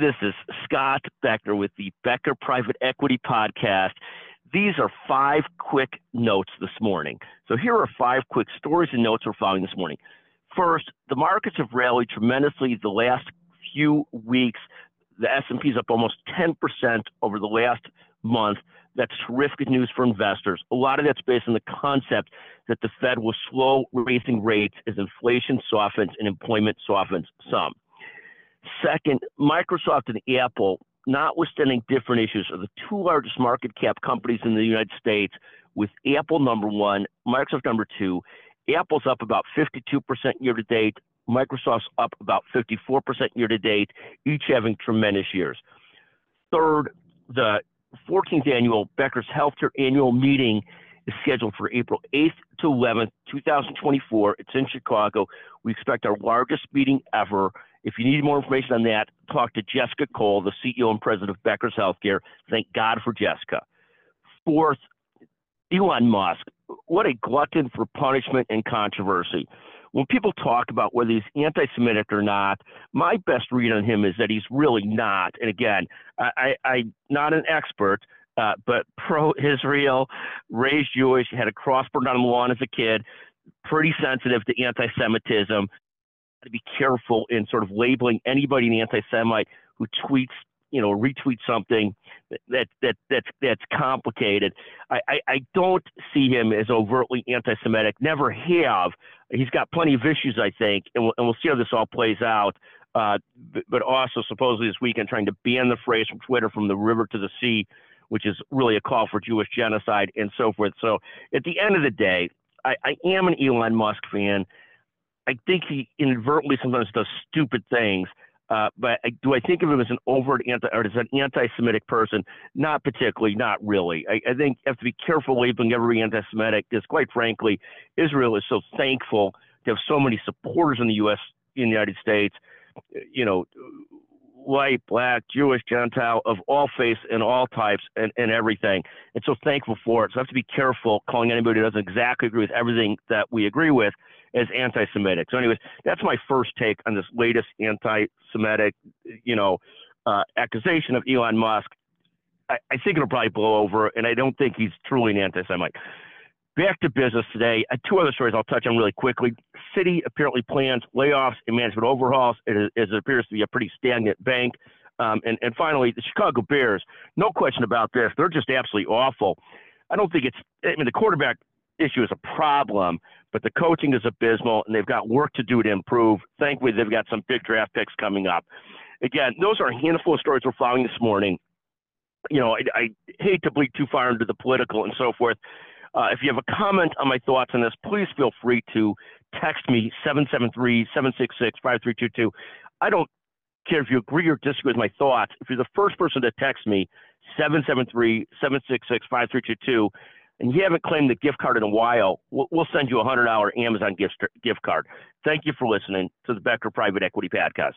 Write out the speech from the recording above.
This is Scott Becker with the Becker Private Equity Podcast. These are five quick notes this morning. So here are five quick stories and notes we're following this morning. First, the markets have rallied tremendously the last few weeks. The S&P is up almost 10% over the last month. That's terrific news for investors. A lot of that's based on the concept that the Fed will slow raising rates as inflation softens and employment softens some. Second, Microsoft and Apple, notwithstanding different issues, are the two largest market cap companies in the United States, with Apple number one, Microsoft number two. Apple's up about 52% year to date. Microsoft's up about 54% year to date, each having tremendous years. Third, the 14th annual Becker's Healthcare Annual Meeting is scheduled for April 8th to 11th, 2024. It's in Chicago. We expect our largest meeting ever. If you need more information on that, talk to Jessica Cole, the CEO and president of Becker's Healthcare. Thank God for Jessica. Fourth, Elon Musk. What a glutton for punishment and controversy. When people talk about whether he's anti Semitic or not, my best read on him is that he's really not. And again, I, am not an expert, uh, but pro Israel, raised Jewish, had a cross burned on the lawn as a kid, pretty sensitive to anti Semitism to be careful in sort of labeling anybody an anti-Semite who tweets, you know, retweets something that that that's that's complicated. I, I, I don't see him as overtly anti-Semitic. Never have. He's got plenty of issues, I think, and we'll, and we'll see how this all plays out. Uh, but, also supposedly this weekend trying to ban the phrase from Twitter from the river to the sea, which is really a call for Jewish genocide and so forth. So at the end of the day, I, I am an Elon Musk fan. I think he inadvertently sometimes does stupid things. Uh, but I, do I think of him as an overt anti or as an anti-Semitic person? Not particularly, not really. I, I think you have to be careful labeling every anti-Semitic because, quite frankly, Israel is so thankful to have so many supporters in the U.S. in the United States. You know, white, black, Jewish, Gentile, of all faiths and all types and, and everything. And so thankful for it. So I have to be careful calling anybody who doesn't exactly agree with everything that we agree with as anti-Semitic. So, anyways, that's my first take on this latest anti-Semitic, you know, uh, accusation of Elon Musk. I, I think it'll probably blow over, and I don't think he's truly an anti-Semite. Back to business today. Uh, two other stories I'll touch on really quickly. Citi apparently plans layoffs and management overhauls. Is, it appears to be a pretty stagnant bank. Um, and, and finally, the Chicago Bears. No question about this. They're just absolutely awful. I don't think it's. I mean, the quarterback issue is a problem, but the coaching is abysmal, and they've got work to do to improve. Thankfully, they've got some big draft picks coming up. Again, those are a handful of stories we're following this morning. You know, I, I hate to bleed too far into the political and so forth. Uh, if you have a comment on my thoughts on this, please feel free to text me 773 766 5322. I don't care if you agree or disagree with my thoughts. If you're the first person to text me, 773 766 5322, and you haven't claimed the gift card in a while, we'll, we'll send you a $100 Amazon gift, gift card. Thank you for listening to the Becker Private Equity Podcast.